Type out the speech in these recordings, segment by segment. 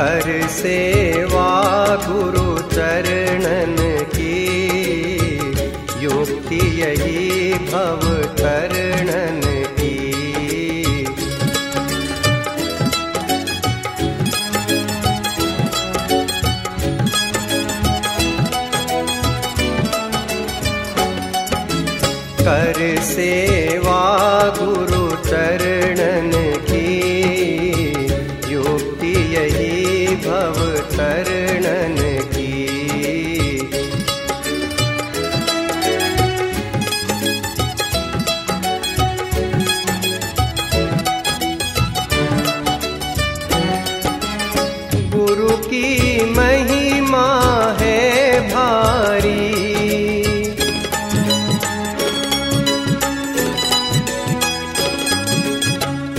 कर सेवा गुरु चरणन की। युक्ति यही भव तरणन की। कर सेवा गुरु चरणन की महिमा है भारी।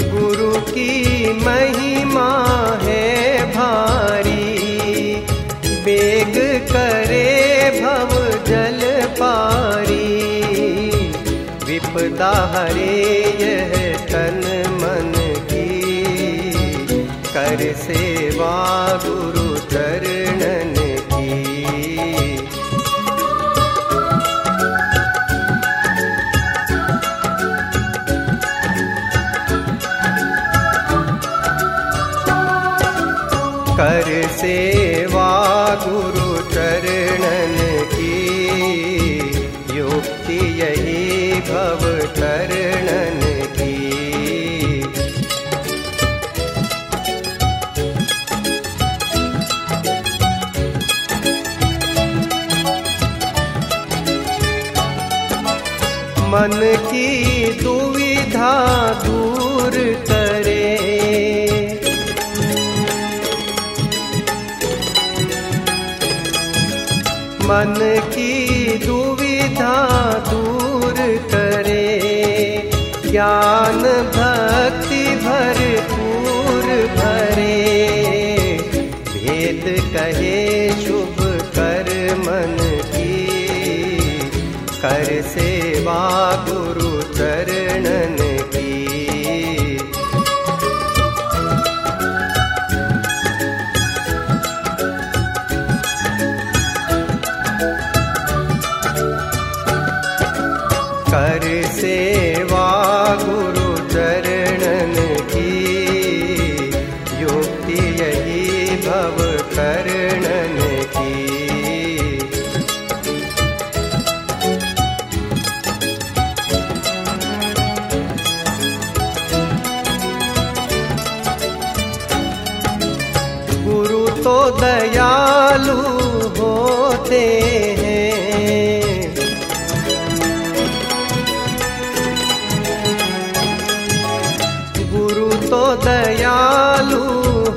गुरु की महिमा है भारी। बेग करे भव जल पारी। विपदा हरे कर सेवा गुरु चरणन की। कर सेवा गुरु चरणन की। युक्ति यही भव तरणन दुविधा दूर करे। मन की दुविधा दूर करे। ज्ञान भक्ति भरपूर भरे। भेद कहे शुभ कर मन की। कर सेवा गुरु चरणन कर सेवा गुरु चरणन की। युक्ति यही भव करणन की। गुरु तो दयालु होते हैं।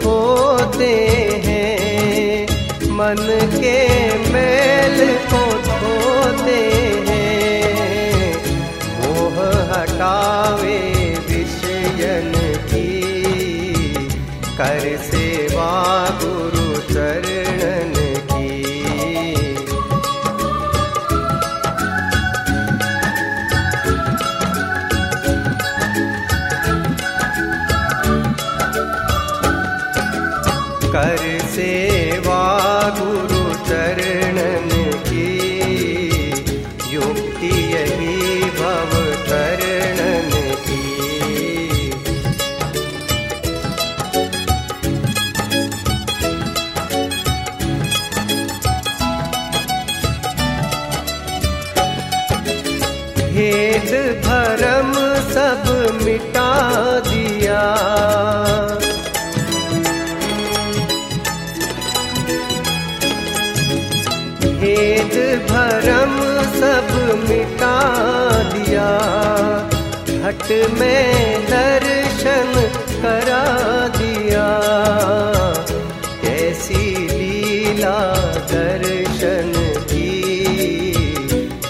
होते हैं, मन के मेल को धोते हैं। मोह हटावे विषयन की, कर सेवा गुरु चरणन कर सेवा गुरु चरणन की युक्ति यही भव तरणन की भेद भरम में दर्शन करा दिया। कैसी लीला दर्शन की।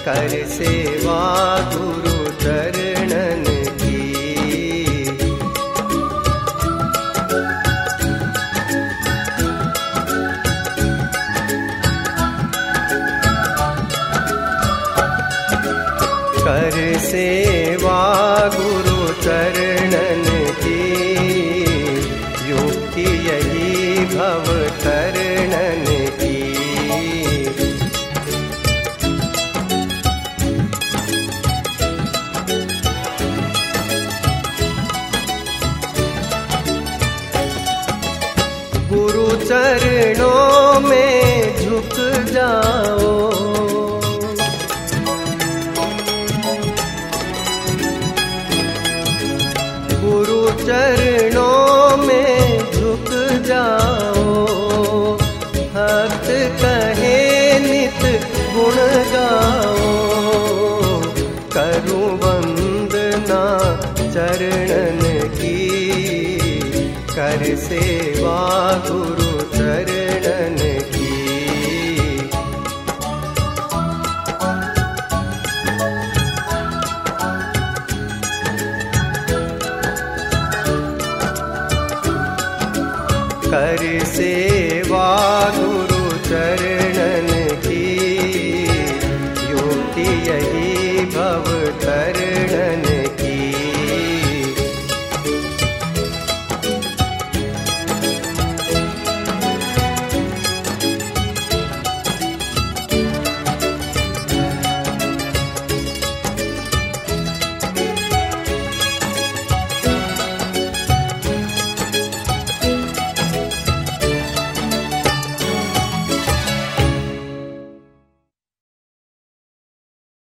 कर सेवा गुरु कर सेवा गुरु चरणन की। युक्ति यही भव तरणन की। गुरु चरणों में झुक जाओ कर सेवा गुरु करन् की। कर सेवा गुरु चरणन की। योग्य यही